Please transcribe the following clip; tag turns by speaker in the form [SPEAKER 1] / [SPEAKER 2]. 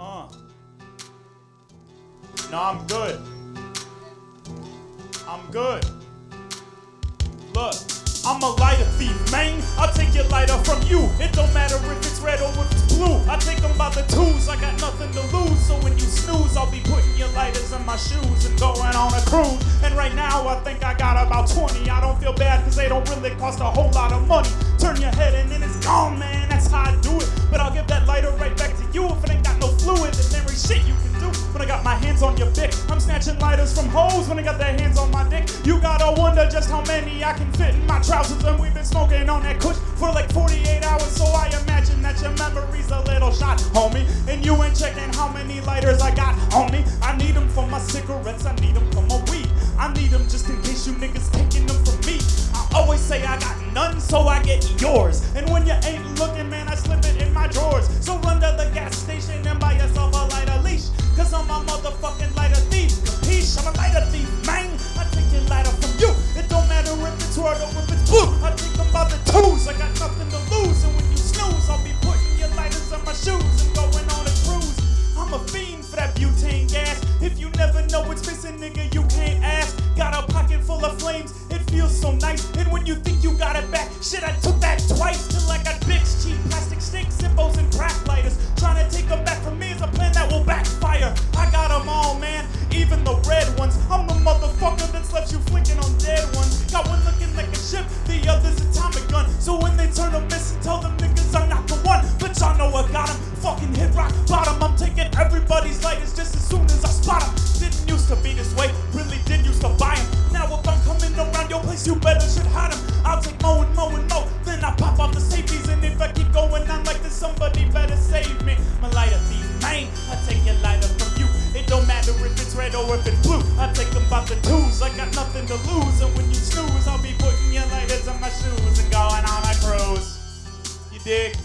[SPEAKER 1] Uh. No, I'm good. I'm good. Look, I'm a lighter thief, man. I'll take your lighter from you. It don't matter if it's red or if it's blue. I take them by the twos. I got nothing to lose. So when you snooze, I'll be putting your lighters in my shoes and going on a cruise. And right now, I think I got about 20. I don't feel bad because they don't really cost a whole lot of money. Turn your head and then it's gone, man. That's how I do it. But I'll give hands on your dick. I'm snatching lighters from hoes when I got their hands on my dick. You gotta wonder just how many I can fit in my trousers. And we've been smoking on that kush for like 48 hours. So I imagine that your memory's a little shot, homie. And you ain't checking how many lighters I got me. I need them for my cigarettes, I need them for my weed. I need them just in case you niggas taking them from me. I always say I got none, so I get yours. And when you ain't looking, man, I nigga, you can't ask. Got a pocket full of flames, it feels so nice. And when you think you got it back, shit, I took that twice. I take them by the twos, I got nothing to lose. And when you snooze, I'll be putting your lighters in my shoes and going on a cruise. You dig?